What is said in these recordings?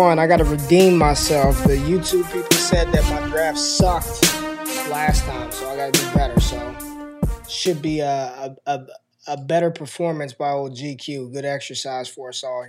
fun. I got to redeem myself. The YouTube people said that my draft sucked last time, so I got to do better. So should be a, a, a, a better performance by old GQ. Good exercise for us all.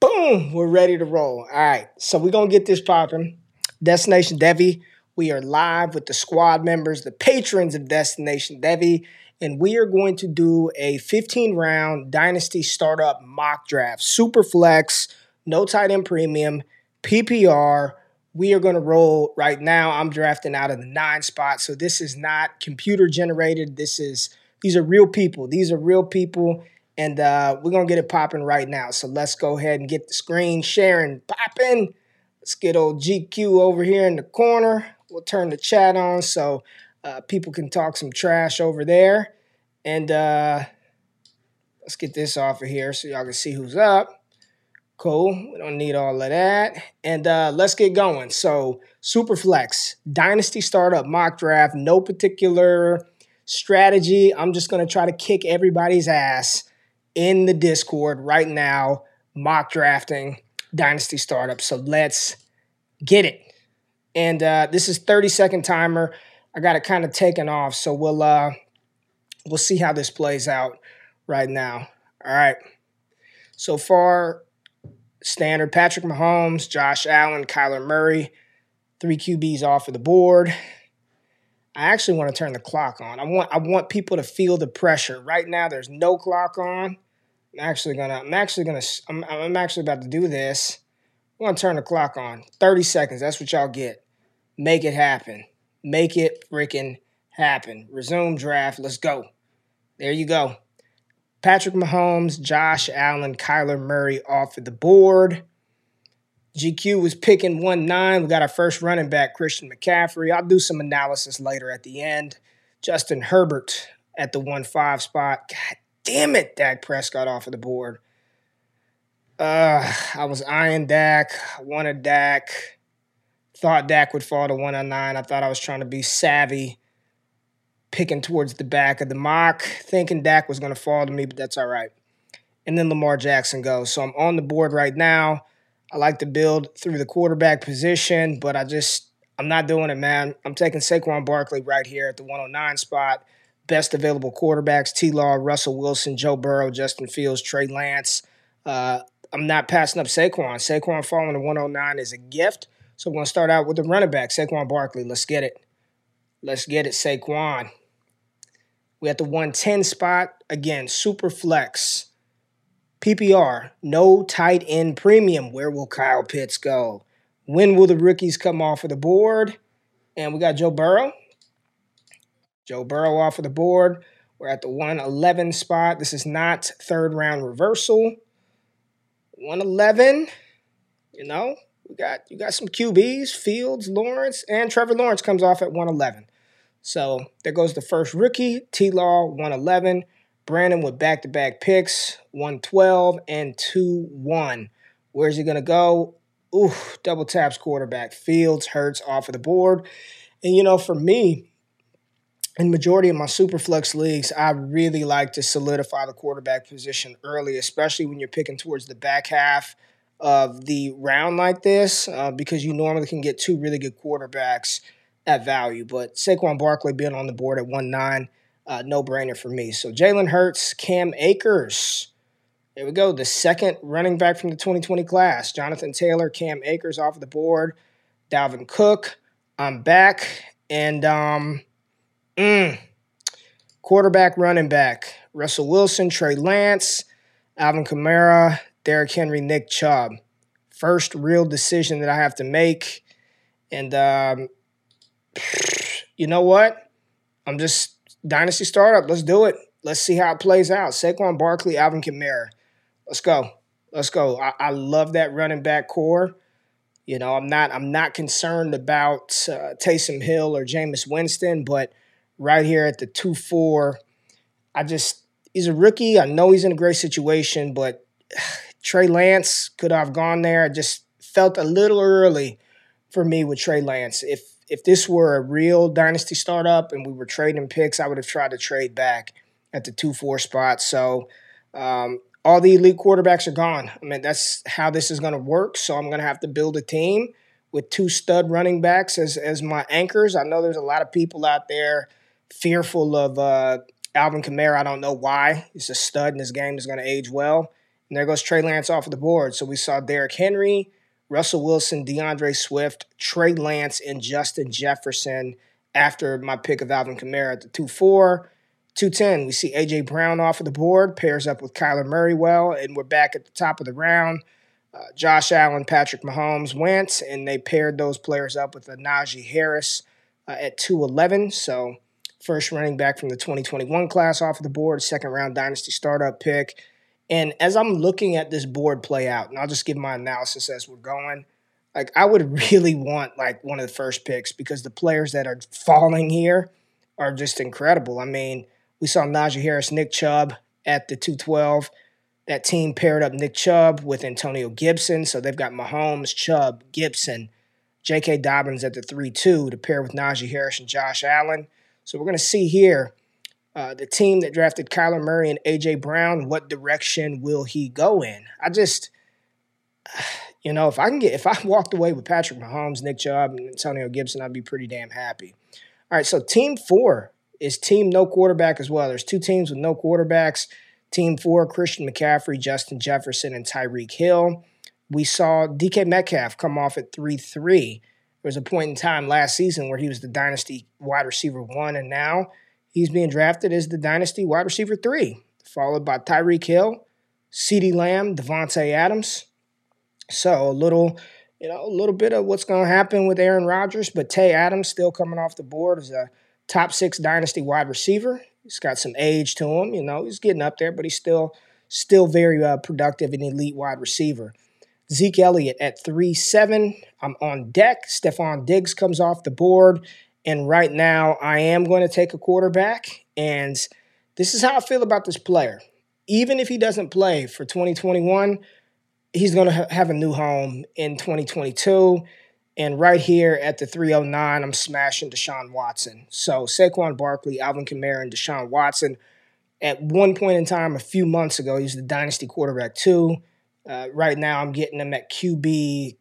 Boom, we're ready to roll. All right, so we're going to get this popping. Destination Devy, we are live with the squad members, the patrons of Destination Devy and we are going to do a 15 round Dynasty Startup mock draft. Super flex, no tight end premium, PPR. We are going to roll right now. I'm drafting out of the nine spot. So this is not computer generated. This is, these are real people. These are real people. And uh, we're going to get it popping right now. So let's go ahead and get the screen sharing popping. Let's get old GQ over here in the corner. We'll turn the chat on so uh, people can talk some trash over there. And uh, let's get this off of here so y'all can see who's up. Cool. We don't need all of that. And uh, let's get going. So, Superflex, Dynasty Startup Mock Draft, no particular strategy. I'm just going to try to kick everybody's ass in the Discord right now, mock drafting Dynasty Startup. So, let's get it. And uh, this is 30 second timer. I got it kind of taken off. So, we'll. Uh, we'll see how this plays out right now. All right. So far, standard Patrick Mahomes, Josh Allen, Kyler Murray, three QBs off of the board. I actually want to turn the clock on. I want I want people to feel the pressure. Right now, there's no clock on. I'm actually gonna I'm actually gonna I'm, I'm actually about to do this. I'm gonna turn the clock on. 30 seconds. That's what y'all get. Make it happen. Make it freaking happen. Resume draft. Let's go. There you go. Patrick Mahomes, Josh Allen, Kyler Murray off of the board. GQ was picking 1 9. We got our first running back, Christian McCaffrey. I'll do some analysis later at the end. Justin Herbert at the 1 5 spot. God damn it, Dak Prescott off of the board. Uh, I was eyeing Dak. Wanted Dak. Thought Dak would fall to 109. I thought I was trying to be savvy picking towards the back of the mock, thinking Dak was going to fall to me, but that's all right. And then Lamar Jackson goes. So I'm on the board right now. I like to build through the quarterback position, but I just, I'm not doing it, man. I'm taking Saquon Barkley right here at the 109 spot. Best available quarterbacks T Law, Russell Wilson, Joe Burrow, Justin Fields, Trey Lance. Uh, I'm not passing up Saquon. Saquon falling to 109 is a gift. So I'm going to start out with the running back, Saquon Barkley. Let's get it. Let's get it, Saquon. We at the 110 spot. Again, super flex. PPR, no tight end premium. Where will Kyle Pitts go? When will the rookies come off of the board? And we got Joe Burrow. Joe Burrow off of the board. We're at the 111 spot. This is not third round reversal. 111, you know, we got you got some QBs, Fields, Lawrence, and Trevor Lawrence comes off at 111. So there goes the first rookie, T Law, 111. Brandon with back to back picks, 112 and 2 1. Where's he going to go? Ooh, double taps quarterback. Fields, Hurts off of the board. And, you know, for me, in majority of my super flex leagues, I really like to solidify the quarterback position early, especially when you're picking towards the back half of the round like this, uh, because you normally can get two really good quarterbacks at value. But Saquon Barkley being on the board at 1 9, uh, no brainer for me. So Jalen Hurts, Cam Akers. There we go. The second running back from the 2020 class. Jonathan Taylor, Cam Akers off the board. Dalvin Cook. I'm back. And um, mm, quarterback, running back. Russell Wilson, Trey Lance, Alvin Kamara, Derrick Henry, Nick Chubb. First real decision that I have to make. And um, you know what? I'm just dynasty startup. Let's do it. Let's see how it plays out. Saquon Barkley, Alvin Kamara. Let's go. Let's go. I, I love that running back core. You know, I'm not I'm not concerned about uh, Taysom Hill or Jameis Winston, but right here at the two four, I just he's a rookie. I know he's in a great situation, but Trey Lance could have gone there. I just felt a little early for me with Trey Lance. If if this were a real dynasty startup and we were trading picks, I would have tried to trade back at the two four spot. So um, all the elite quarterbacks are gone. I mean, that's how this is going to work. So I'm going to have to build a team with two stud running backs as as my anchors. I know there's a lot of people out there fearful of uh, Alvin Kamara. I don't know why. He's a stud, and this game is going to age well. And there goes Trey Lance off of the board. So we saw Derrick Henry, Russell Wilson, DeAndre Swift, Trey Lance, and Justin Jefferson after my pick of Alvin Kamara at the 2 4. 210, we see A.J. Brown off of the board, pairs up with Kyler Murray well, and we're back at the top of the round. Uh, Josh Allen, Patrick Mahomes went, and they paired those players up with a Najee Harris uh, at 211. So, first running back from the 2021 class off of the board, second round dynasty startup pick. And as I'm looking at this board play out, and I'll just give my analysis as we're going, like I would really want like one of the first picks because the players that are falling here are just incredible. I mean, we saw Najee Harris, Nick Chubb at the 212. That team paired up Nick Chubb with Antonio Gibson. So they've got Mahomes, Chubb, Gibson, J.K. Dobbins at the 3 2 to pair with Najee Harris and Josh Allen. So we're going to see here uh, the team that drafted Kyler Murray and A.J. Brown. What direction will he go in? I just, you know, if I can get, if I walked away with Patrick Mahomes, Nick Chubb, and Antonio Gibson, I'd be pretty damn happy. All right, so team four is team no quarterback as well. There's two teams with no quarterbacks. Team four, Christian McCaffrey, Justin Jefferson, and Tyreek Hill. We saw DK Metcalf come off at 3 3. There was a point in time last season where he was the dynasty wide receiver one, and now he's being drafted as the dynasty wide receiver three, followed by Tyreek Hill, CeeDee Lamb, Davante Adams. So a little, you know, a little bit of what's going to happen with Aaron Rodgers, but Tay Adams still coming off the board as a top six dynasty wide receiver. He's got some age to him, you know, he's getting up there, but he's still still very uh, productive and elite wide receiver. Zeke Elliott at 3 7. I'm on deck. Stefon Diggs comes off the board. And right now, I am going to take a quarterback. And this is how I feel about this player. Even if he doesn't play for 2021, he's going to ha- have a new home in 2022. And right here at the 309, I'm smashing Deshaun Watson. So Saquon Barkley, Alvin Kamara, and Deshaun Watson. At one point in time, a few months ago, he was the dynasty quarterback too. Uh, right now, I'm getting him at QB,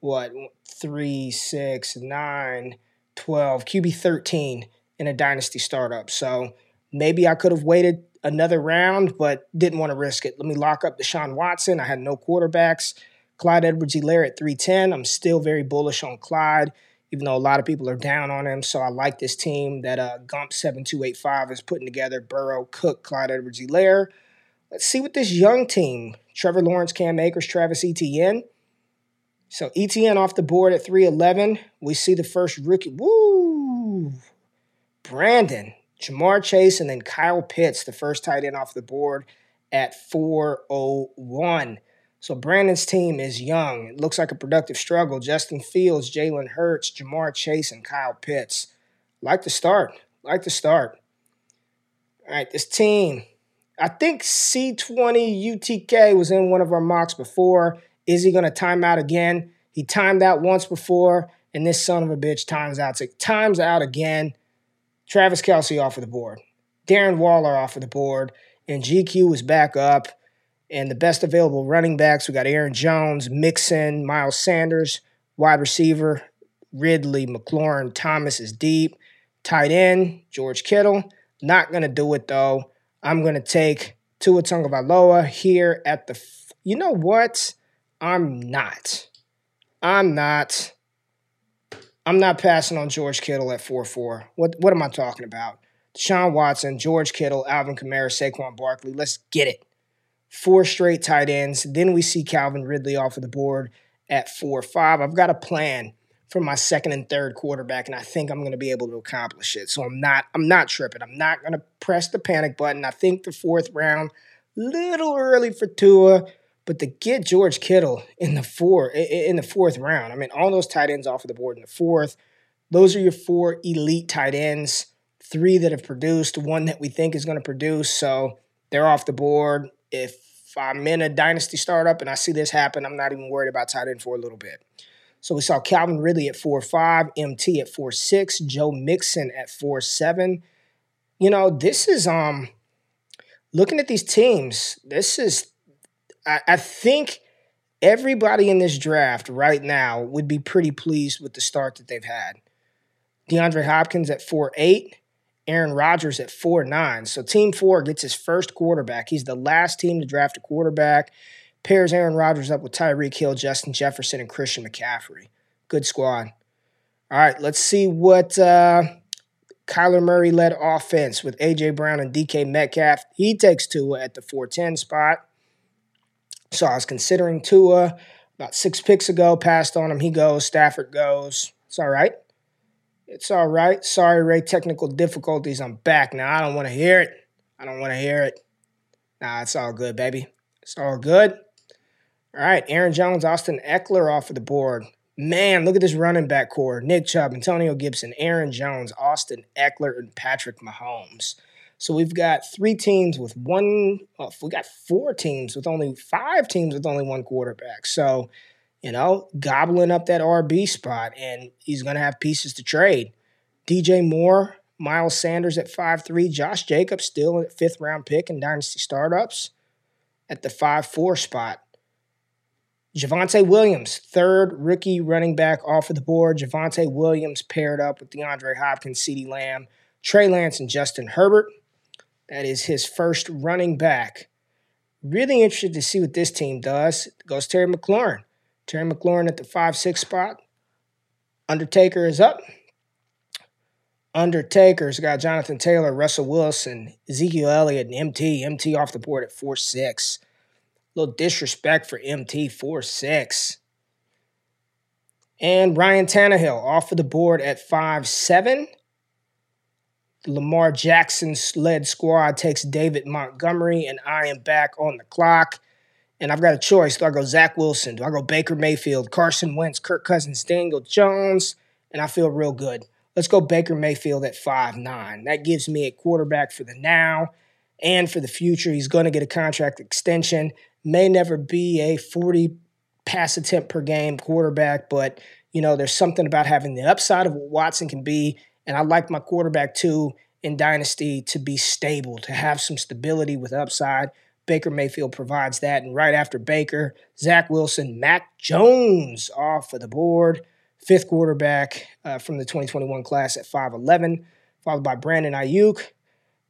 what, three, six, nine, 12, QB 13 in a dynasty startup. So maybe I could have waited another round, but didn't want to risk it. Let me lock up Deshaun Watson. I had no quarterbacks. Clyde Edwards Helaire at 310. I'm still very bullish on Clyde, even though a lot of people are down on him. So I like this team that uh, Gump7285 is putting together Burrow, Cook, Clyde Edwards Helaire. Let's see what this young team Trevor Lawrence, Cam Akers, Travis Etienne. So ETN off the board at 311. We see the first rookie. Woo! Brandon, Ja'Marr Chase, and then Kyle Pitts, the first tight end off the board at 401. So Brandon's team is young. It looks like a productive struggle. Justin Fields, Jalen Hurts, Ja'Marr Chase, and Kyle Pitts. Like to start. Like to start. All right, this team. I think C20 UTK was in one of our mocks before. Is he going to time out again? He timed out once before, and this son of a bitch times out. times out again. Travis Kelce off of the board. Darren Waller off of the board. And GQ is back up. And the best available running backs, we got Aaron Jones, Mixon, Miles Sanders, wide receiver, Ridley, McLaurin, Thomas is deep. Tight end, George Kittle. Not going to do it though. I'm going to take Tua Tagovailoa here at the. F- you know what? I'm not. I'm not. I'm not passing on George Kittle at 4 4. What, what am I talking about? Deshaun Watson, George Kittle, Alvin Kamara, Saquon Barkley. Let's get it four straight tight ends. Then we see Calvin Ridley off of the board at four five. I've got a plan for my second and third quarterback, and I think I'm going to be able to accomplish it. So I'm not I'm not tripping. I'm not going to press the panic button. I think the fourth round, little early for Tua, but to get George Kittle in the four in the fourth round, I mean, all those tight ends off of the board in the fourth. Those are your four elite tight ends. Three that have produced, one that we think is going to produce. So they're off the board if I'm in a dynasty startup and I see this happen, I'm not even worried about tight end for a little bit. So we saw Calvin Ridley at four five, MT at four six, Joe Mixon at four seven. You know, this is um looking at these teams, this is, I, I think everybody in this draft right now would be pretty pleased with the start that they've had. DeAndre Hopkins at 4 8, Aaron Rodgers at 4 9. So Team 4 gets his first quarterback. He's the last team to draft a quarterback. Pairs Aaron Rodgers up with Tyreek Hill, Justin Jefferson, and Christian McCaffrey. Good squad. All right, let's see what uh, Kyler Murray led offense with A.J. Brown and DK Metcalf. He takes Tua at the 410 spot. So I was considering Tua about six picks ago, passed on him. He goes, Stafford goes. It's all right. It's all right. Sorry, Ray, technical difficulties. I'm back now. I don't want to hear it. I don't want to hear it. Nah, it's all good, baby. It's all good. All right, Aaron Jones, Austin Ekeler off of the board. Man, look at this running back core. Nick Chubb, Antonio Gibson, Aaron Jones, Austin Ekeler, and Patrick Mahomes. So we've got three teams with one, well, we got four teams with only five teams with only one quarterback. So, you know, gobbling up that RB spot, and he's going to have pieces to trade. DJ Moore, Miles Sanders at five three, Josh Jacobs still at fifth round pick in Dynasty Startups at the 5 4 spot. Javonte Williams, third rookie running back off of the board. Javonte Williams paired up with DeAndre Hopkins, CeeDee Lamb, Trey Lance, and Justin Herbert. That is his first running back. Really interested to see what this team does. Goes Terry McLaurin. Terry McLaurin at the 5 6 spot. Undertaker is up. Undertaker's got Jonathan Taylor, Russell Wilson, Ezekiel Elliott, and MT. MT off the board at 4 6 little disrespect for MT 4 6. And Ryan Tannehill off of the board at 5 7. The Lamar Jackson led squad takes David Montgomery, and I am back on the clock. And I've got a choice. Do I go Zach Wilson? Do I go Baker Mayfield, Carson Wentz, Kirk Cousins, Daniel Jones? And I feel real good. Let's go Baker Mayfield at five nine. That gives me a quarterback for the now and for the future. He's going to get a contract extension may never be a 40 pass attempt per game quarterback, but you know, there's something about having the upside of what Watson can be. And I like my quarterback too in Dynasty to be stable, to have some stability with upside. Baker Mayfield provides that. And right after Baker, Zach Wilson, Mac Jones off of the board, fifth quarterback uh, from the 2021 class at 5'11, followed by Brandon Aiyuk.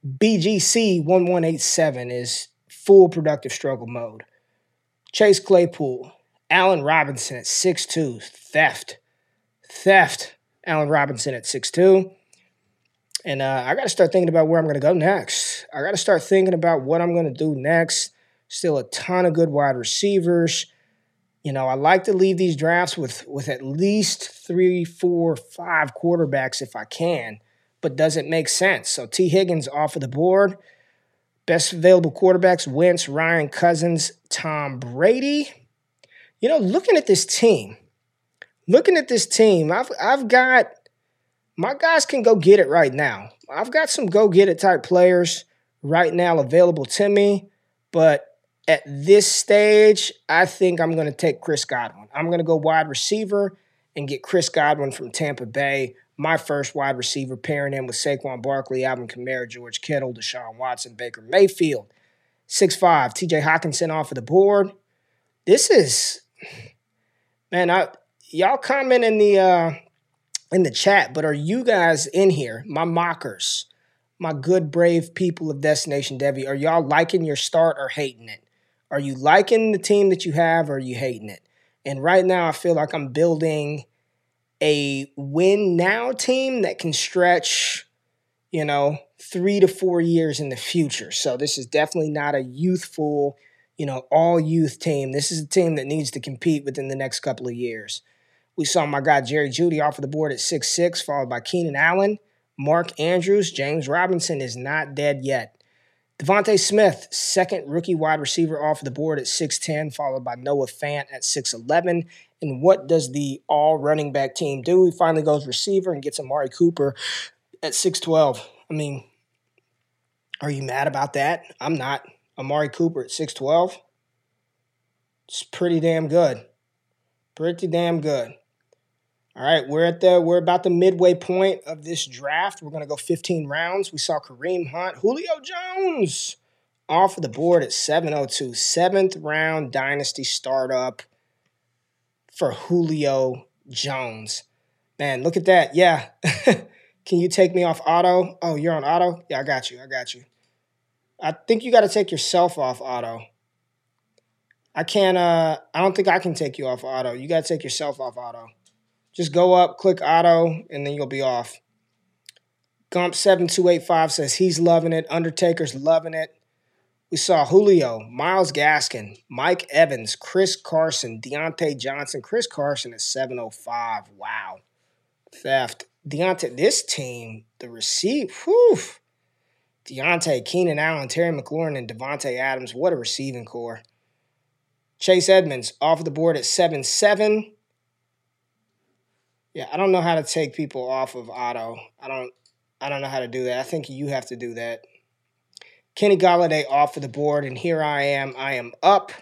BGC 1187 is full productive struggle mode. Chase Claypool, Allen Robinson at 6'2, theft. Theft. Allen Robinson at 6'2. And uh, I got to start thinking about where I'm going to go next. I got to start thinking about what I'm going to do next. Still a ton of good wide receivers. You know, I like to leave these drafts with with at least three, four, five quarterbacks if I can. But does it make sense? So T. Higgins off of the board. Best available quarterbacks Wentz, Ryan Cousins, Tom Brady. You know, looking at this team, looking at this team, I've I've got my guys can go get it right now. I've got some go get it type players right now available to me, but at this stage, I think I'm going to take Chris Godwin. I'm going to go wide receiver and get Chris Godwin from Tampa Bay my first wide receiver, pairing him with Saquon Barkley, Alvin Kamara, George Kittle, Deshaun Watson, Baker Mayfield. 6'5, TJ Hockenson off of the board. This is, man, I, y'all comment in the uh, in the chat, but are you guys in here, my mockers, my good, brave people of Destination Devy? are y'all liking your start or hating it? Are you liking the team that you have or are you hating it? And right now, I feel like I'm building a win now team that can stretch, you know, three to four years in the future. So this is definitely not a youthful, you know, all youth team. This is a team that needs to compete within the next couple of years. We saw my guy Jerry Jeudy off of the board at six six, followed by Keenan Allen, Mark Andrews, James Robinson is not dead yet. DeVonta Smith, second rookie wide receiver off of the board at 6'10, followed by Noah Fant at 6'11. And what does the all running back team do? He finally goes receiver and gets Amari Cooper at 6'12. I mean, are you mad about that? I'm not. Amari Cooper at 6'12. It's pretty damn good. Pretty damn good. All right, we're at the we're about the midway point of this draft. We're gonna go 15 rounds. We saw Kareem Hunt, Julio Jones off of the board at 702. Seventh round dynasty startup for Julio Jones. Man, look at that. Yeah. Can you take me off auto? Oh, you're on auto? Yeah, I got you. I got you. I think you got to take yourself off auto. I can't, uh, I don't think I can take you off auto. You got to take yourself off auto. Just go up, click auto, and then you'll be off. Gump7285 says he's loving it. Undertaker's loving it. We saw Julio, Myles Gaskin, Mike Evans, Chris Carson, Diontae Johnson. Chris Carson is 705. Wow. Theft. Diontae, this team, the receive, whew. Diontae, Keenan Allen, Terry McLaurin, and Davante Adams. What a receiving core. Chase Edmonds off the board at 7 7. Yeah, I don't know how to take people off of auto. I don't I don't know how to do that. I think you have to do that. Kenny Golladay off of the board, and here I am. I am up.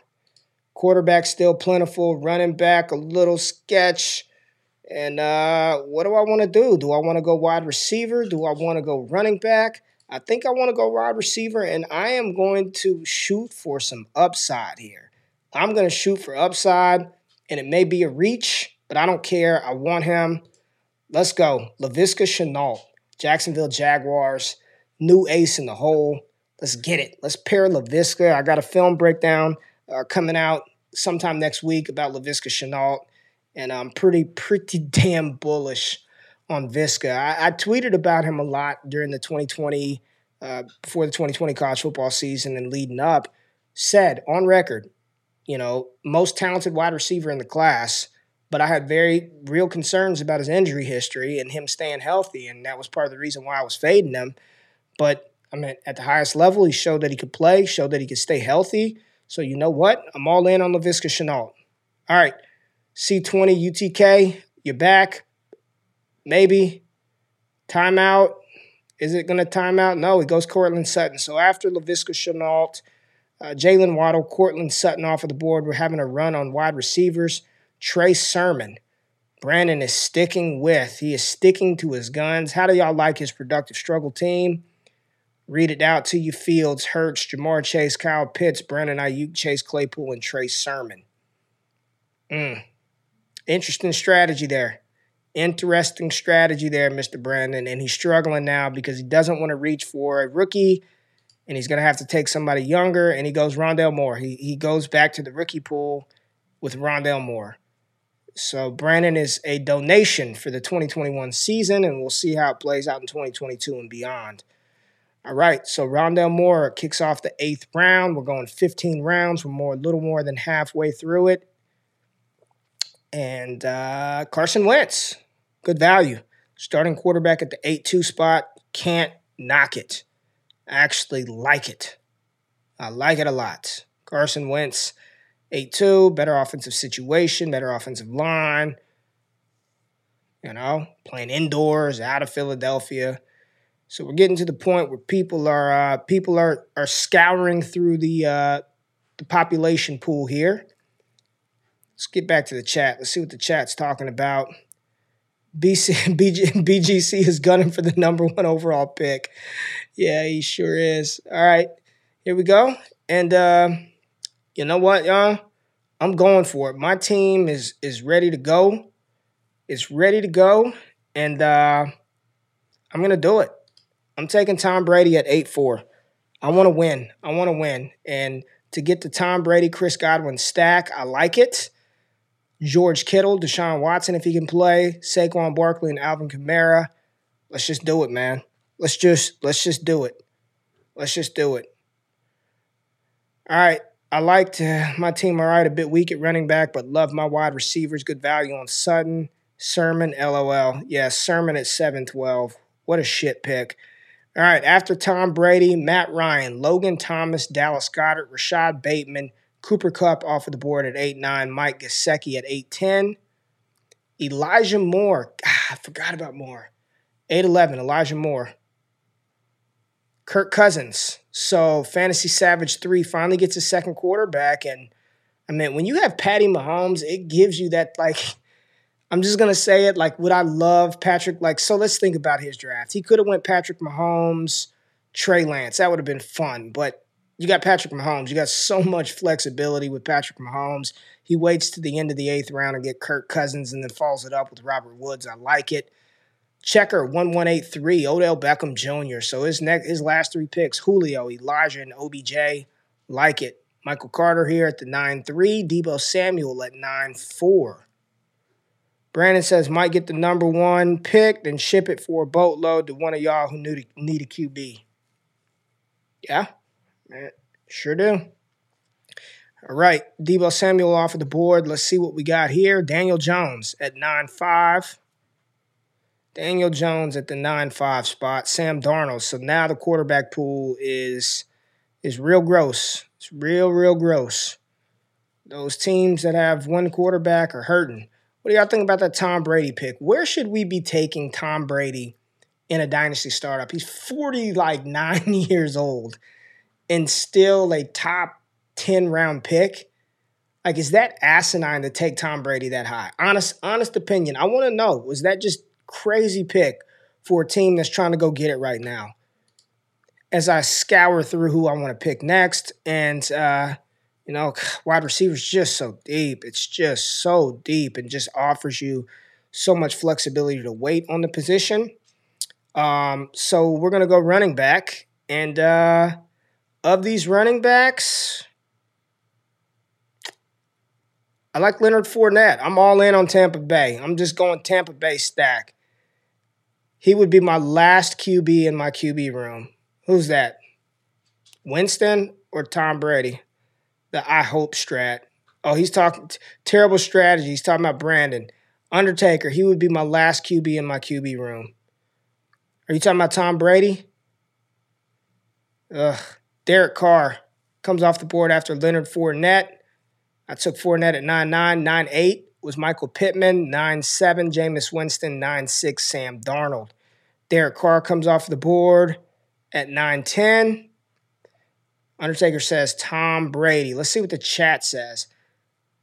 Quarterback still plentiful. Running back a little sketch. And uh, what do I want to do? Do I want to go wide receiver? Do I want to go running back? I think I want to go wide receiver, and I am going to shoot for some upside here. I'm going to shoot for upside, and it may be a reach, but I don't care. I want him. Let's go. Laviska Shenault, Jacksonville Jaguars, new ace in the hole. Let's get it. Let's pair Laviska. I got a film breakdown uh, coming out sometime next week about Laviska Shenault and I'm pretty pretty damn bullish on Viska. I, I tweeted about him a lot during the 2020 uh, before the 2020 college football season and leading up. Said on record, you know, most talented wide receiver in the class, but I had very real concerns about his injury history and him staying healthy, and that was part of the reason why I was fading him. But I mean, at the highest level, he showed that he could play, showed that he could stay healthy. So you know what? I'm all in on Laviska Shenault. All right. C20 UTK, you're back. Maybe. Timeout. Is it going to timeout? No, it goes Courtland Sutton. So after Laviska Shenault, uh, Jaylen Waddle, Courtland Sutton off of the board, we're having a run on wide receivers. Trey Sermon. Brandon is sticking with. He is sticking to his guns. How do y'all like his productive struggle team? Read it out to you Fields, Hurts, Ja'Marr Chase, Kyle Pitts, Brandon Aiyuk, Chase Claypool, and Trey Sermon. Mm. Interesting strategy there. Interesting strategy there, Mr. Brandon. And he's struggling now because he doesn't want to reach for a rookie and he's going to have to take somebody younger. And he goes Rondale Moore. He, he goes back to the rookie pool with Rondale Moore. So Brandon is a donation for the 2021 season, and we'll see how it plays out in 2022 and beyond. All right, so Rondale Moore kicks off the eighth round. We're going 15 rounds. We're more, a little more than halfway through it. And uh, Carson Wentz, good value. Starting quarterback at the 8 2 spot. Can't knock it. I actually like it. I like it a lot. Carson Wentz, 8 2, better offensive situation, better offensive line. You know, playing indoors, out of Philadelphia. So we're getting to the point where people are uh, people are are scouring through the uh, the population pool here Let's get back to the chat. Let's see what the chat's talking about. BC, BG, BGC is gunning for the number one overall pick. Yeah, he sure is. All right, here we go. And uh, you know what, y'all? I'm going for it. My team is is ready to go. It's ready to go, and uh, I'm gonna do it. I'm taking Tom Brady at eight four. I want to win. I want to win, and to get the Tom Brady Chris Godwin stack, I like it. George Kittle, Deshaun Watson, if he can play, Saquon Barkley, and Alvin Kamara. Let's just do it, man. Let's just let's just do it. Let's just do it. All right. I liked uh, my team all right, a bit weak at running back, but love my wide receivers. Good value on Sutton. Sermon, LOL. Yeah, Sermon at 712. What a shit pick. All right, after Tom Brady, Matt Ryan, Logan Thomas, Dallas Goedert, Rashod Bateman, Cooper Kupp off of the board at 8 9. Mike Gesicki at 8 10. Elijah Moore. Ah, I forgot about Moore. 8 11. Elijah Moore. Kirk Cousins. So Fantasy Savage 3 finally gets a second quarterback. And I mean, when you have Patty Mahomes, it gives you that, like, I'm just gonna say it. Like, would I love Patrick? Like, so let's think about his draft. He could have went Patrick Mahomes, Trey Lance. That would have been fun. But you got Patrick Mahomes. You got so much flexibility with Patrick Mahomes. He waits to the end of the eighth round and get Kirk Cousins and then follows it up with Robert Woods. I like it. Checker one one eight three Odell Beckham Jr. So his next his last three picks: Julio, Elijah, and OBJ. Like it. Michael Carter here at the nine three. Deebo Samuel at nine four. Brandon says might get the number one pick, then ship it for a boatload to one of y'all who need a, QB. Yeah, man, sure do. All right, Deebo Samuel off of the board. Let's see what we got here. Daniel Jones at nine five. Daniel Jones at the nine five spot. Sam Darnold. So now the quarterback pool is is real gross. It's real, real gross. Those teams that have one quarterback are hurting. What do y'all think about that Tom Brady pick? Where should we be taking Tom Brady in a dynasty startup? He's 40 like 9 years old and still a top 10 round pick. Like is that asinine to take Tom Brady that high? Honest honest opinion. I want to know, was that just crazy pick for a team that's trying to go get it right now. As I scour through who I want to pick next, and uh, you know, wide receivers just so deep. It's just so deep and just offers you so much flexibility to wait on the position. Um, so we're gonna go running back, and uh, of these running backs, I like Leonard Fournette. I'm all in on Tampa Bay. I'm just going Tampa Bay stack. He would be my last QB in my QB room. Who's that? Winston or Tom Brady? The I hope strat. Oh, he's talking t- terrible strategy. He's talking about Brandon. Undertaker, he would be my last QB in my QB room. Are you talking about Tom Brady? Ugh. Derek Carr comes off the board after Leonard Fournette. I took Fournette at 9 9, 9 8 was Michael Pittman, 9 7. Jameis Winston, 9 6. Sam Darnold. Derek Carr comes off the board at 9 10. Undertaker says Tom Brady. Let's see what the chat says.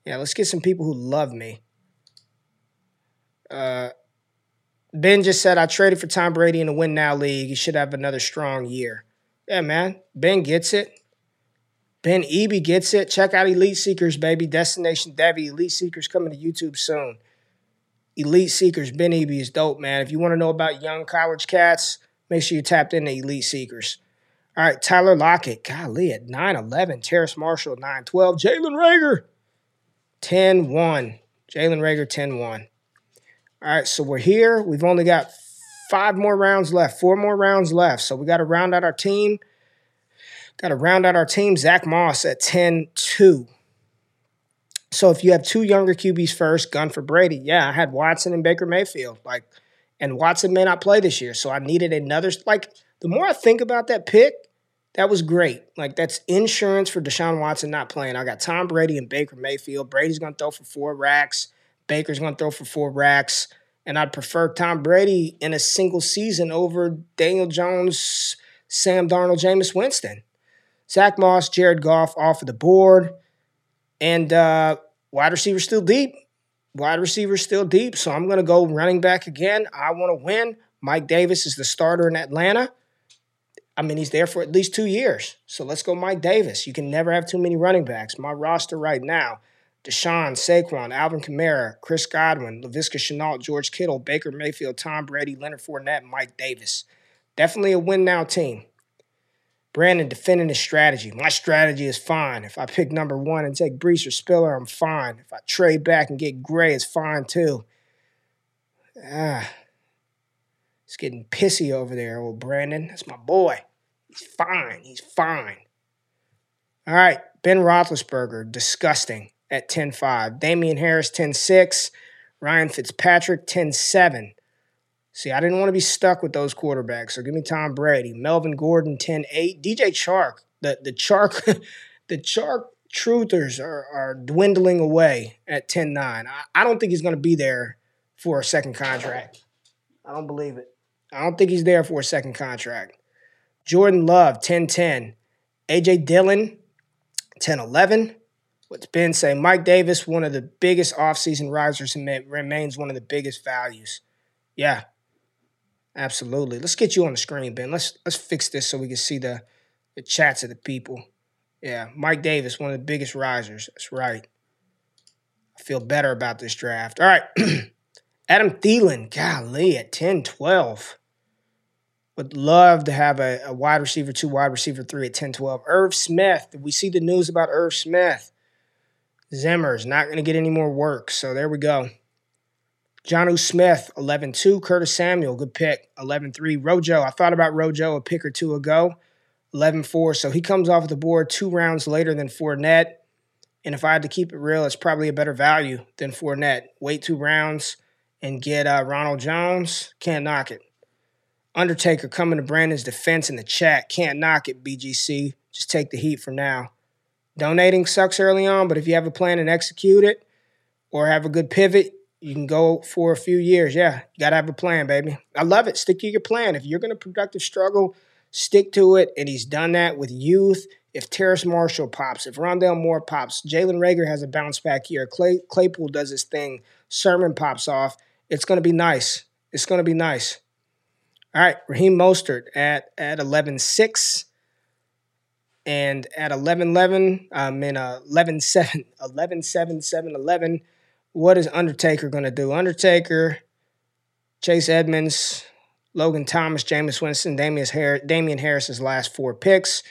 Yeah, let's get some people who love me. Uh, ben just said, I traded for Tom Brady in the Win Now League. He should have another strong year. Yeah, man. Ben gets it. Ben Eby gets it. Check out Elite Seekers, baby. Destination Devy. Elite Seekers coming to YouTube soon. Elite Seekers, Ben Eby is dope, man. If you want to know about young college cats, make sure you tapped into Elite Seekers. All right, Tyler Lockett, golly, at 9 11. Terrace Marshall, 9 12. Jalen Reagor, 10 1. Jalen Reagor, 10 1. All right, so we're here. We've only got five more rounds left, four more rounds left. So we got to round out our team. Got to round out our team. Zach Moss at 10 2. So if you have two younger QBs first, gun for Brady. Yeah, I had Watson and Baker Mayfield. Like, and Watson may not play this year. So I needed another. Like, the more I think about that pick, that was great. Like, that's insurance for Deshaun Watson not playing. I got Tom Brady and Baker Mayfield. Brady's going to throw for four racks. Baker's going to throw for four racks. And I'd prefer Tom Brady in a single season over Daniel Jones, Sam Darnold, Jameis Winston. Zach Moss, Jared Goff off of the board. And uh, wide receiver still deep. Wide receiver still deep. So I'm going to go running back again. I want to win. Mike Davis is the starter in Atlanta. I mean, he's there for at least two years. So let's go, Mike Davis. You can never have too many running backs. My roster right now Deshaun, Saquon, Alvin Kamara, Chris Godwin, Laviska Shenault, George Kittle, Baker Mayfield, Tom Brady, Leonard Fournette, Mike Davis. Definitely a win now team. Brandon defending his strategy. My strategy is fine. If I pick number one and take Breece or Spiller, I'm fine. If I trade back and get Gray, it's fine too. Ah, it's getting pissy over there, old Brandon. That's my boy. He's fine. He's fine. All right, Ben Roethlisberger, disgusting at 10-5. Damien Harris, 10-6. Ryan Fitzpatrick, 10-7. See, I didn't want to be stuck with those quarterbacks. So give me Tom Brady, Melvin Gordon, 10-8, DJ Chark. The the Chark, the Chark truthers are, are dwindling away at 10-9. I, I don't think he's going to be there for a second contract. I don't believe it. I don't think he's there for a second contract. Jordan Love, 10-10. AJ Dillon, 10-11. What's Ben say? Mike Davis, one of the biggest offseason risers and remains one of the biggest values. Yeah, Absolutely. Let's get you on the screen, Ben. Let's let's fix this so we can see the the chats of the people. Yeah, Mike Davis, one of the biggest risers. That's right. I feel better about this draft. All right. Adam Thielen, golly, at 10 12. Would love to have a, a, wide receiver two, wide receiver three at 10 12. Irv Smith, Did we see the news about Irv Smith? Zimmer's not going to get any more work. So there we go. Jonnu Smith, 11 2. Curtis Samuel, good pick, 11 3. Rojo, I thought about Rojo a pick or two ago, 11 4. So he comes off the board two rounds later than Fournette. And if I had to keep it real, it's probably a better value than Fournette. Wait two rounds and get uh, Ronald Jones. Can't knock it. Undertaker coming to Brandon's defense in the chat. Can't knock it, BGC. Just take the heat for now. Donating sucks early on, but if you have a plan and execute it or have a good pivot, you can go for a few years. Yeah, you got to have a plan, baby. I love it. Stick to your plan. If you're to productive struggle, stick to it. And he's done that with youth. If Terrace Marshall pops, if Rondale Moore pops, Jalen Reagor has a bounce back year, Clay, Claypool does his thing, Sermon pops off, it's to be nice. It's to be nice. All right, Raheem Mostert at at 11-6 and at 11-11, I'm in a 11-7, 11-7, 7-11. What is Undertaker going to do? Undertaker, Chase Edmonds, Logan Thomas, Jameis Winston, Damien, Harris, Damien Harris's last four picks.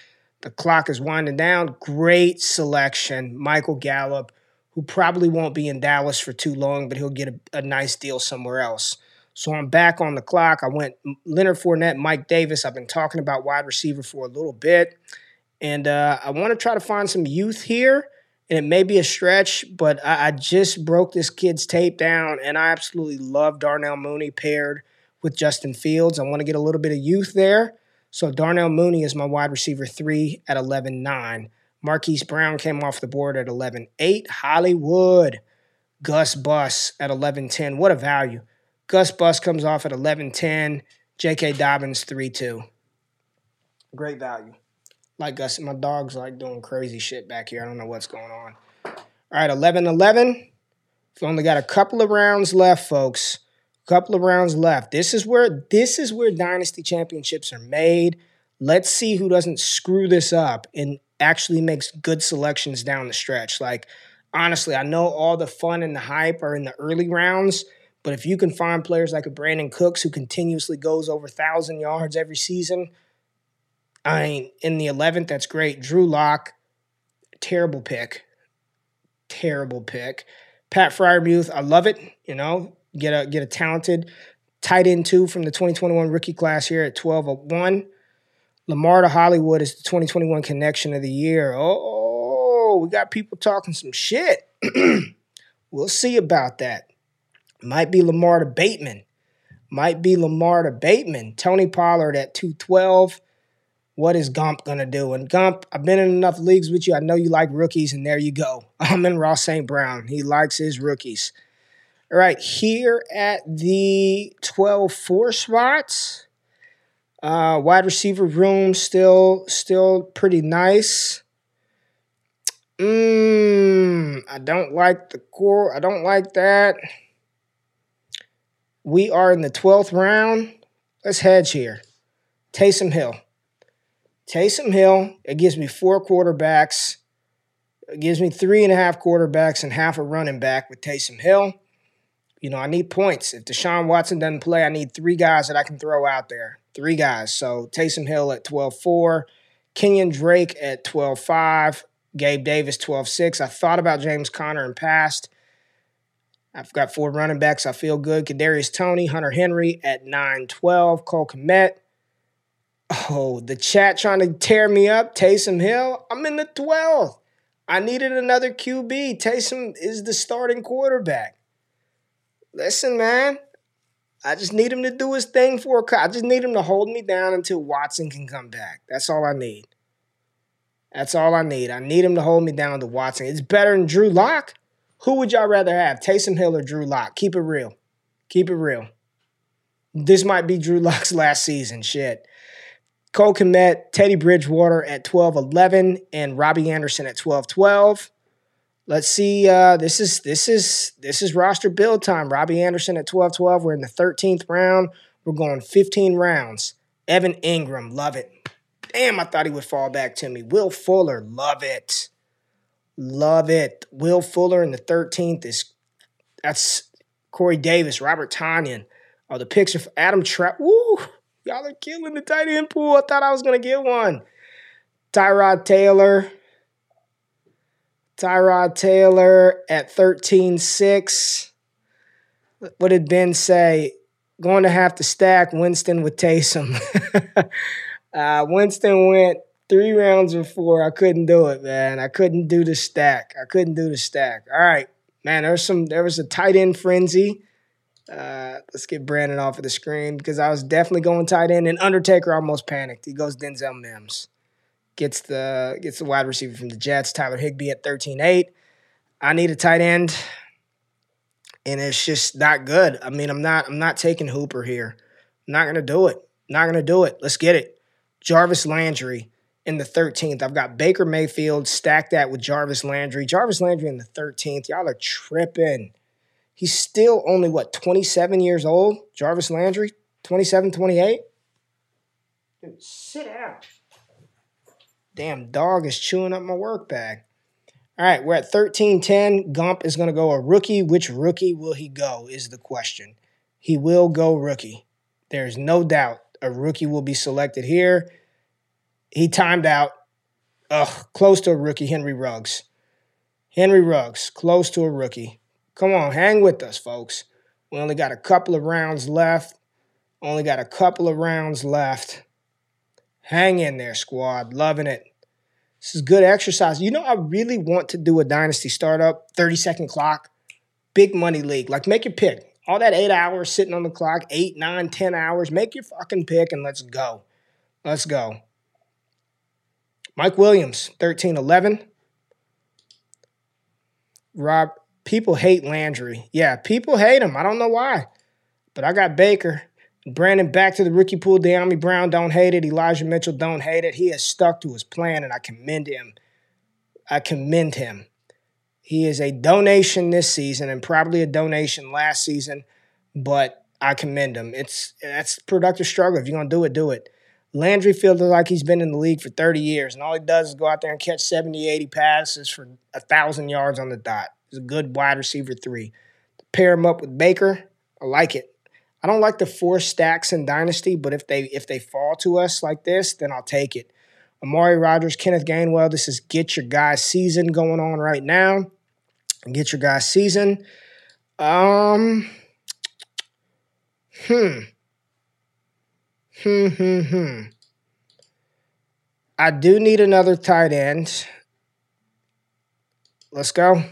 The clock is winding down. Great selection. Michael Gallup, who probably won't be in Dallas for too long, but he'll get a, a nice deal somewhere else. So I'm back on the clock. I went Leonard Fournette, Mike Davis. I've been talking about wide receiver for a little bit. And uh, I want to try to find some youth here. And it may be a stretch, but I, I just broke this kid's tape down, and I absolutely love Darnell Mooney paired with Justin Fields. I want to get a little bit of youth there. So Darnell Mooney is my wide receiver three at 11 9. Marquise Brown came off the board at 11 8. Hollywood. Gus Bus at 11 10. What a value. Gus Bus comes off at 11 10. J.K. Dobbins 3 2. Great value. Like us. my dog's like doing crazy shit back here. I don't know what's going on. All right, 11 11. We've only got a couple of rounds left, folks. A couple of rounds left. This is where this is where dynasty championships are made. Let's see who doesn't screw this up and actually makes good selections down the stretch. Like, honestly, I know all the fun and the hype are in the early rounds, but if you can find players like a Brandin Cooks who continuously goes over 1,000 yards every season, I mean, in the 11th, that's great. Drew Lock, terrible pick. Terrible pick. Pat Freiermuth, I love it. You know, get a get a talented tight end two from the 2021 rookie class here at 1201. Lamar to Hollywood is the 2021 connection of the year. Oh, we got people talking some shit. we'll see about that. Might be Lamar to Bateman. Might be Lamar to Bateman. Tony Pollard at 212. What is Gump going to do? And Gump, I've been in enough leagues with you. I know you like rookies, and there you go. Amon-Ra St. Brown. He likes his rookies. All right, here at the 12 4 spots. Uh, wide receiver room still still pretty nice. Mm, I don't like the core. I don't like that. We are in the 12th round. Let's hedge here. Taysom Hill. Taysom Hill, it gives me four quarterbacks. It gives me three and a half quarterbacks and half a running back with Taysom Hill. You know, I need points. If Deshaun Watson doesn't play, I need three guys that I can throw out there. Three guys. So Taysom Hill at 12-4, Kenyon Drake at 12-5, Gabe Davis 12-6. I thought about James Conner in past. I've got four running backs. I feel good. Kadarius Toney, Hunter Henry at 9-12, Cole Kmet. Oh, the chat trying to tear me up. Taysom Hill, I'm in the 12th. I needed another QB. Taysom is the starting quarterback. Listen, man, I just need him to do his thing for a I just need him to hold me down until Watson can come back. That's all I need. That's all I need. I need him to hold me down to Watson. It's better than Drew Lock. Who would y'all rather have, Taysom Hill or Drew Lock? Keep it real. Keep it real. This might be Drew Lock's last season. Shit. Cole Kmet, Teddy Bridgewater at 12 11, and Robbie Anderson at 12 12. Let's see. Uh, this is this is this is roster build time. Robbie Anderson at 12-12. We're in the 13th round. We're going 15 rounds. Evan Engram, love it. Damn, I thought he would fall back to me. Will Fuller, love it. Love it. Will Fuller in the 13th is that's Corey Davis, Robert Tonyan. Oh, the picks for Adam Trout. Woo! Y'all are killing the tight end pool. I thought I was gonna get one. Tyrod Taylor. Tyrod Taylor at 13-6. What did Ben say? Going to have to stack Winston with Taysom. uh, Winston went three rounds before. I couldn't do it, man. I couldn't do the stack. I couldn't do the stack. All right, man. There's some. There was a tight end frenzy. Uh, let's get Brandon off of the screen because I was definitely going tight end. And Undertaker almost panicked. He goes Denzel Mims, gets the gets the wide receiver from the Jets. Tyler Higbee at 13-8. I need a tight end, and it's just not good. I mean, I'm not I'm not taking Hooper here. I'm not gonna do it. Not gonna do it. Let's get it. Jarvis Landry in the 13th. I've got Baker Mayfield stacked that with Jarvis Landry. Jarvis Landry in the 13th. Y'all are tripping. He's still only, what, 27 years old? Jarvis Landry? 27, 28? Dude, sit down. Damn dog is chewing up my work bag. All right, we're at 13-10. Gump is going to go a rookie. Which rookie will he go is the question. He will go rookie. There's no doubt a rookie will be selected here. He timed out. Ugh, close to a rookie, Henry Ruggs. Henry Ruggs, close to a rookie. Come on, hang with us, folks. We only got a couple of rounds left. Only got a couple of rounds left. Hang in there, squad. Loving it. This is good exercise. You know, I really want to do a dynasty startup, 30 second clock, big money league. Like, make your pick. All that eight hours sitting on the clock, eight, nine, ten hours. Make your fucking pick and let's go. Let's go. Mike Williams, 13 11. Rob, people hate Landry. Yeah, people hate him. I don't know why. But I got Baker. Brandon back to the rookie pool. Dyami Brown don't hate it. Elijah Mitchell don't hate it. He has stuck to his plan, and I commend him. I commend him. He is a donation this season and probably a donation last season, but I commend him. It's that's productive struggle. If you're gonna do it, do it. Landry feels like he's been in the league for 30 years, and all he does is go out there and catch 70, 80 passes for a thousand yards on the dot. He's a good wide receiver three. Pair him up with Baker. I like it. I don't like the four stacks in Dynasty, but if they if they fall to us like this, then I'll take it. Amari Rodgers, Kenneth Gainwell. This is get your guys season going on right now. Get your guys season. Um. Hmm. Hmm. Hmm. Hmm. I do need another tight end. Let's go.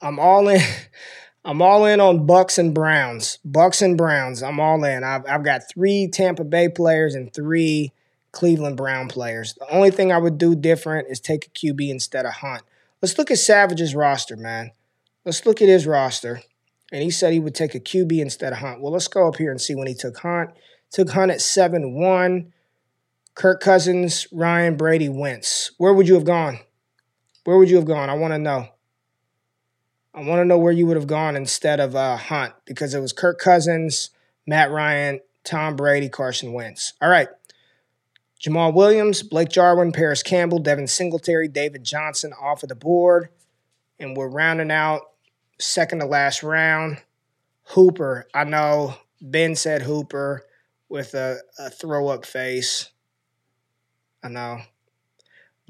I'm all in. I'm all in on Bucks and Browns. Bucks and Browns. I'm all in. I've, I've got three Tampa Bay players and three Cleveland Brown players. The only thing I would do different is take a QB instead of Hunt. Let's look at Savage's roster, man. Let's look at his roster. And he said he would take a QB instead of Hunt. Well, let's go up here and see when he took Hunt. Took Hunt at 7 1. Kirk Cousins, Ryan Brady, Wentz. Where would you have gone? Where would you have gone? I want to know. I want to know where you would have gone instead of uh, Hunt because it was Kirk Cousins, Matt Ryan, Tom Brady, Carson Wentz. All right. Jamaal Williams, Blake Jarwin, Parris Campbell, Devin Singletary, David Johnson off of the board. And we're rounding out second to last round. Hooper. I know Ben said Hooper with a, a throw up face. I know.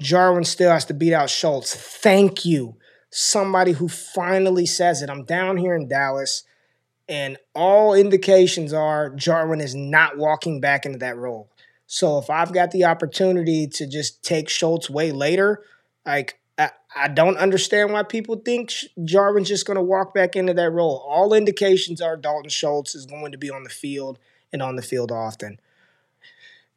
Jarwin still has to beat out Schultz. Thank you somebody who finally says it. I'm down here in Dallas, and all indications are Jarwin is not walking back into that role. So if I've got the opportunity to just take Schultz way later, like I, I don't understand why people think Jarwin's just going to walk back into that role. All indications are Dalton Schultz is going to be on the field and on the field often.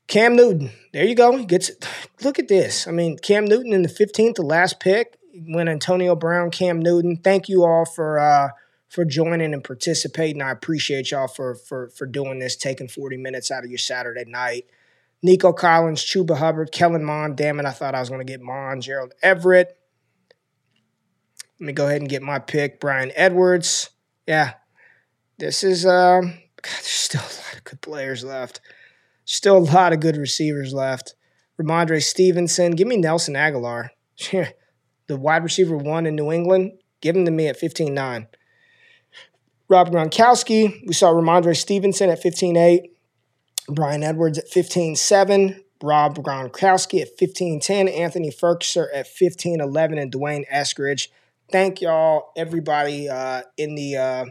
Cam Newton, there you go. Gets. Look at this. I mean, Cam Newton in the 15th, the last pick when Antonio Brown, Cam Newton. Thank you all for uh, for joining and participating. I appreciate y'all for for for doing this, taking 40 minutes out of your Saturday night. Nico Collins, Chuba Hubbard, Kellen Mond. Damn it, I thought I was going to get Mond, Gerald Everett. Let me go ahead and get my pick. Bryan Edwards. Yeah, this is um. God, there's still a lot of good players left. Still a lot of good receivers left. Rhamondre Stevenson. Give me Nelson Agholor. the wide receiver one in New England. Give him to me at 15 9. Rob Gronkowski. We saw Rhamondre Stevenson at 15 8. Bryan Edwards at 15 7. Rob Gronkowski at 1510, Anthony Firkser at 1511, and D'Wayne Eskridge. Thank y'all, everybody uh, in the uh,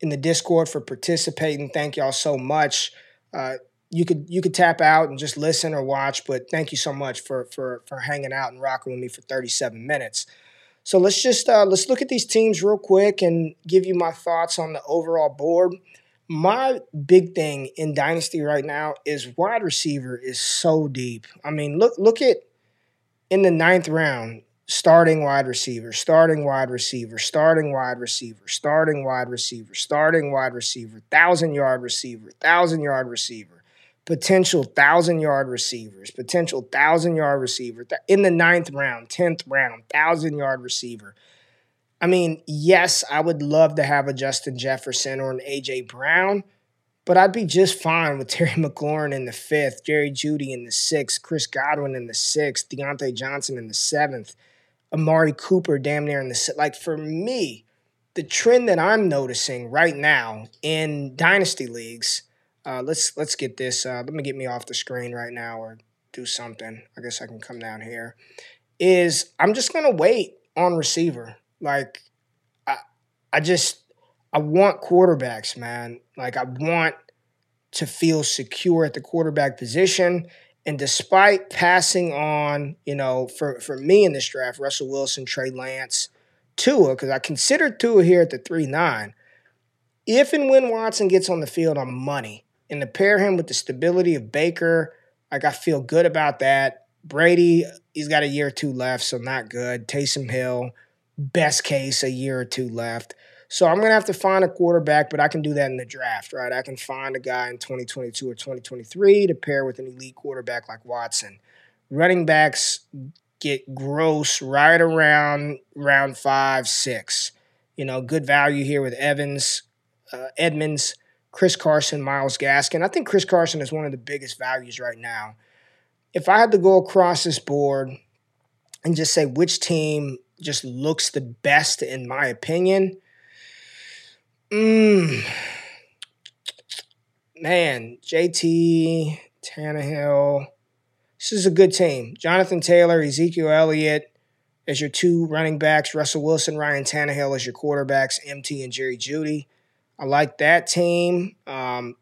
in the Discord for participating. Thank y'all so much. Uh, you could you could tap out and just listen or watch, but thank you so much for for for hanging out and rocking with me for 37 minutes. So let's just uh, let's look at these teams real quick and give you my thoughts on the overall board my big thing in dynasty right now is wide receiver is so deep. I mean, look look at in the ninth round, starting wide receiver, starting wide receiver, starting wide receiver, starting wide receiver, starting wide receiver, thousand yard receiver, thousand yard receiver, potential thousand yard receivers, potential thousand yard receiver in the ninth round, tenth round, thousand yard receiver. I mean, yes, I would love to have a Justin Jefferson or an AJ Brown, but I'd be just fine with Terry McLaurin in the fifth, Jerry Jeudy in the sixth, Chris Godwin in the sixth, Diontae Johnson in the seventh, Amari Cooper damn near in the sixth. like for me, the trend that I'm noticing right now in dynasty leagues. Uh, let's let's get this. Uh, let me get me off the screen right now or do something. I guess I can come down here. Is I'm just gonna wait on receiver. Like, I, I just, I want quarterbacks, man. Like, I want to feel secure at the quarterback position. And despite passing on, you know, for, for me in this draft, Russell Wilson, Trey Lance, Tua, because I considered Tua here at the 3 9. If and when Watson gets on the field on money and to pair him with the stability of Baker, like I feel good about that. Brady, he's got a year or two left, so not good. Taysom Hill, best case a year or two left. So I'm to have to find a quarterback, but I can do that in the draft, right? I can find a guy in 2022 or 2023 to pair with an elite quarterback like Watson. Running backs get gross right around round five, six. You know, good value here with Evans, uh, Edmonds, Chris Carson, Myles Gaskin. I think Chris Carson is one of the biggest values right now. If I had to go across this board and just say which team just looks the best in my opinion. Mm. Man, JT, Tannehill. This is a good team. Jonathan Taylor, Ezekiel Elliott as your two running backs, Russell Wilson, Ryan Tannehill as your quarterbacks, MT and Jerry Jeudy. I like that team. Um,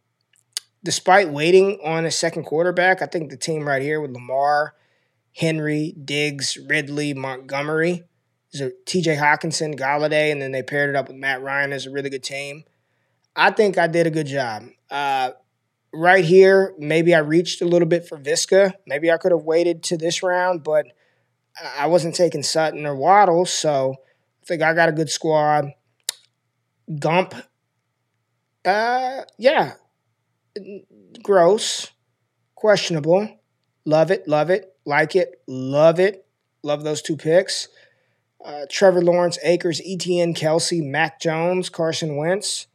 despite waiting on a second quarterback, I think the team right here with Lamar, Henry, Diggs, Ridley, Montgomery TJ Hockenson, Golladay, and then they paired it up with Matt Ryan as a really good team. I think I did a good job. Uh, right here, maybe I reached a little bit for Visca. Maybe I could have waited to this round, but I wasn't taking Sutton or Waddle, so I think I got a good squad. Gump, uh, yeah, gross, questionable. Love it, love it, like it, love it, love those two picks uh, Trevor Lawrence, Akers, Etn Kelce, Mac Jones, Carson Wentz.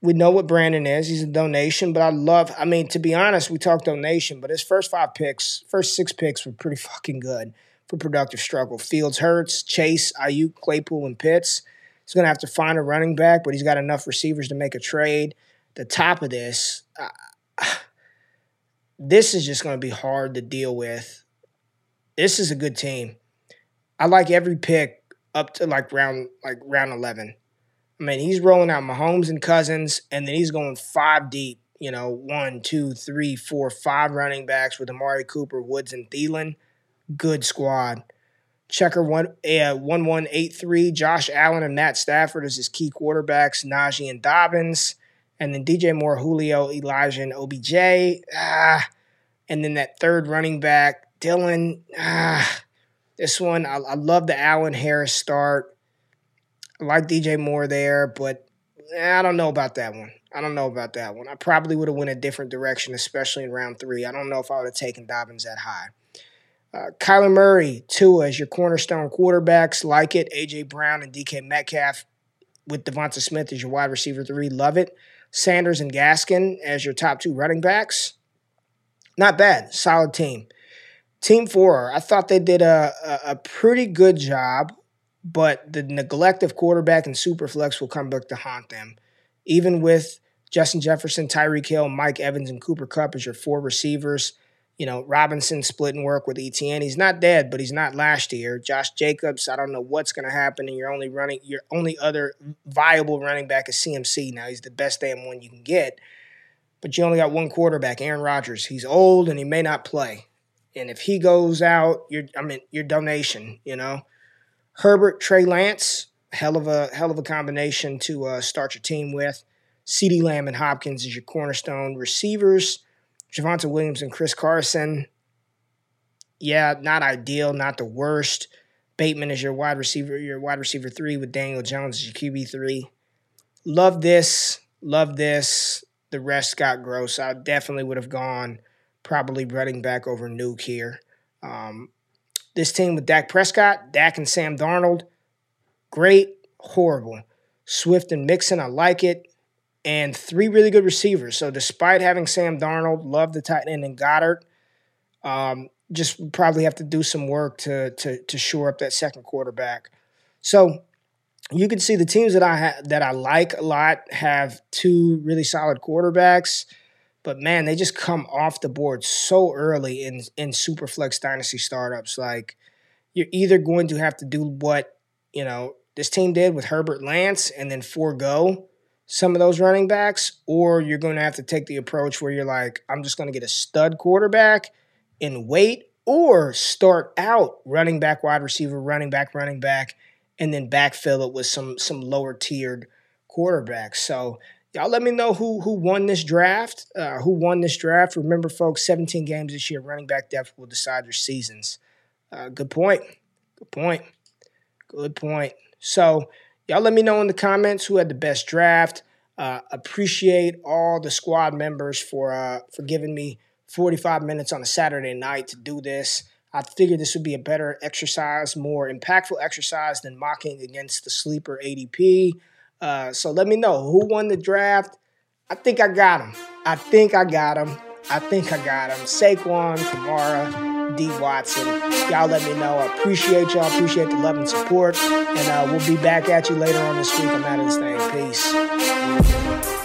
We know what Brandon is. He's a donation, but I love, I mean, to be honest, we talk donation, but his first five picks, first six picks were pretty fucking good for productive struggle. Fields Hurts, Chase, Aiyuk, Claypool, and Pitts. He's going to have to find a running back, but he's got enough receivers to make a trade. The top of this, uh, this is just going to be hard to deal with. This is a good team. I like every pick up to like round like round eleven. I mean, he's rolling out Mahomes and Cousins, and then he's going five deep. You know, one, two, three, four, five running backs with Amari Cooper, Woods, and Thielen. Good squad. Checker one uh, one one eight three. Josh Allen and Matt Stafford as his key quarterbacks. Najee and Dobbins, and then DJ Moore, Julio, Elijah, and OBJ. Ah, and then that third running back, Dylan. Ah, this one, I, I love the Allen Harris start. I like DJ Moore there, but I don't know about that one. I don't know about that one. I probably would have went a different direction, especially in round three. I don't know if I would have taken Dobbins that high. Uh, Kyler Murray, Tua as your cornerstone quarterbacks, like it. AJ Brown and DK Metcalf with Devonta Smith as your wide receiver three, love it. Sanders and Gaskin as your top two running backs. not bad. Solid team. Team four, I thought they did a, a, a pretty good job, but the neglect of quarterback and superflex will come back to haunt them. Even with Justin Jefferson, Tyreek Hill, Mike Evans, and Cooper Kupp as your four receivers, you know, Robinson splitting work with ETN. He's not dead, but he's not last year. Josh Jacobs, I don't know what's going to happen. And you're only running, your only other viable running back is CMC. Now he's the best damn one you can get, but you only got one quarterback, Aaron Rodgers. He's old and he may not play. And if he goes out, you're I mean your donation, you know. Herbert, Trey Lance, hell of a hell of a combination to uh, start your team with. CeeDee Lamb and Hopkins is your cornerstone receivers. Javonte Williams and Chris Carson. Yeah, not ideal, not the worst. Bateman is your wide receiver, your wide receiver three with Daniel Jones as your QB three. Love this, love this. The rest got gross. I definitely would have gone probably running back over Nuke here. Um, this team with Dak Prescott, Dak and Sam Darnold, great, horrible. Swift and Mixon, I like it. And three really good receivers. So despite having Sam Darnold, love the tight end and Goedert, Um, just probably have to do some work to to to shore up that second quarterback. So you can see the teams that I ha- that I like a lot have two really solid quarterbacks. But man, they just come off the board so early in in Superflex Dynasty startups. Like you're either going to have to do what you know this team did with Herbert Lance and then forego some of those running backs, or you're going to have to take the approach where you're like, I'm just going to get a stud quarterback and wait, or start out running back, wide receiver, running back, running back, and then backfill it with some some lower tiered quarterbacks. So y'all let me know who who won this draft. Uh, who won this draft? Remember, folks, 17 games this year. Running back depth will decide your seasons. Uh, good point. Good point. Good point. So y'all let me know in the comments who had the best draft. Uh, appreciate all the squad members for uh, for giving me 45 minutes on a Saturday night to do this. I figured this would be a better exercise, more impactful exercise than mocking against the sleeper ADP. Uh, so let me know who won the draft. I think I got him. I think I got him. I think I got him. Saquon, Kamara, D. Watson. Y'all let me know. I appreciate y'all. Appreciate the love and support. And uh, we'll be back at you later on this week. I'm out of this thing. Peace.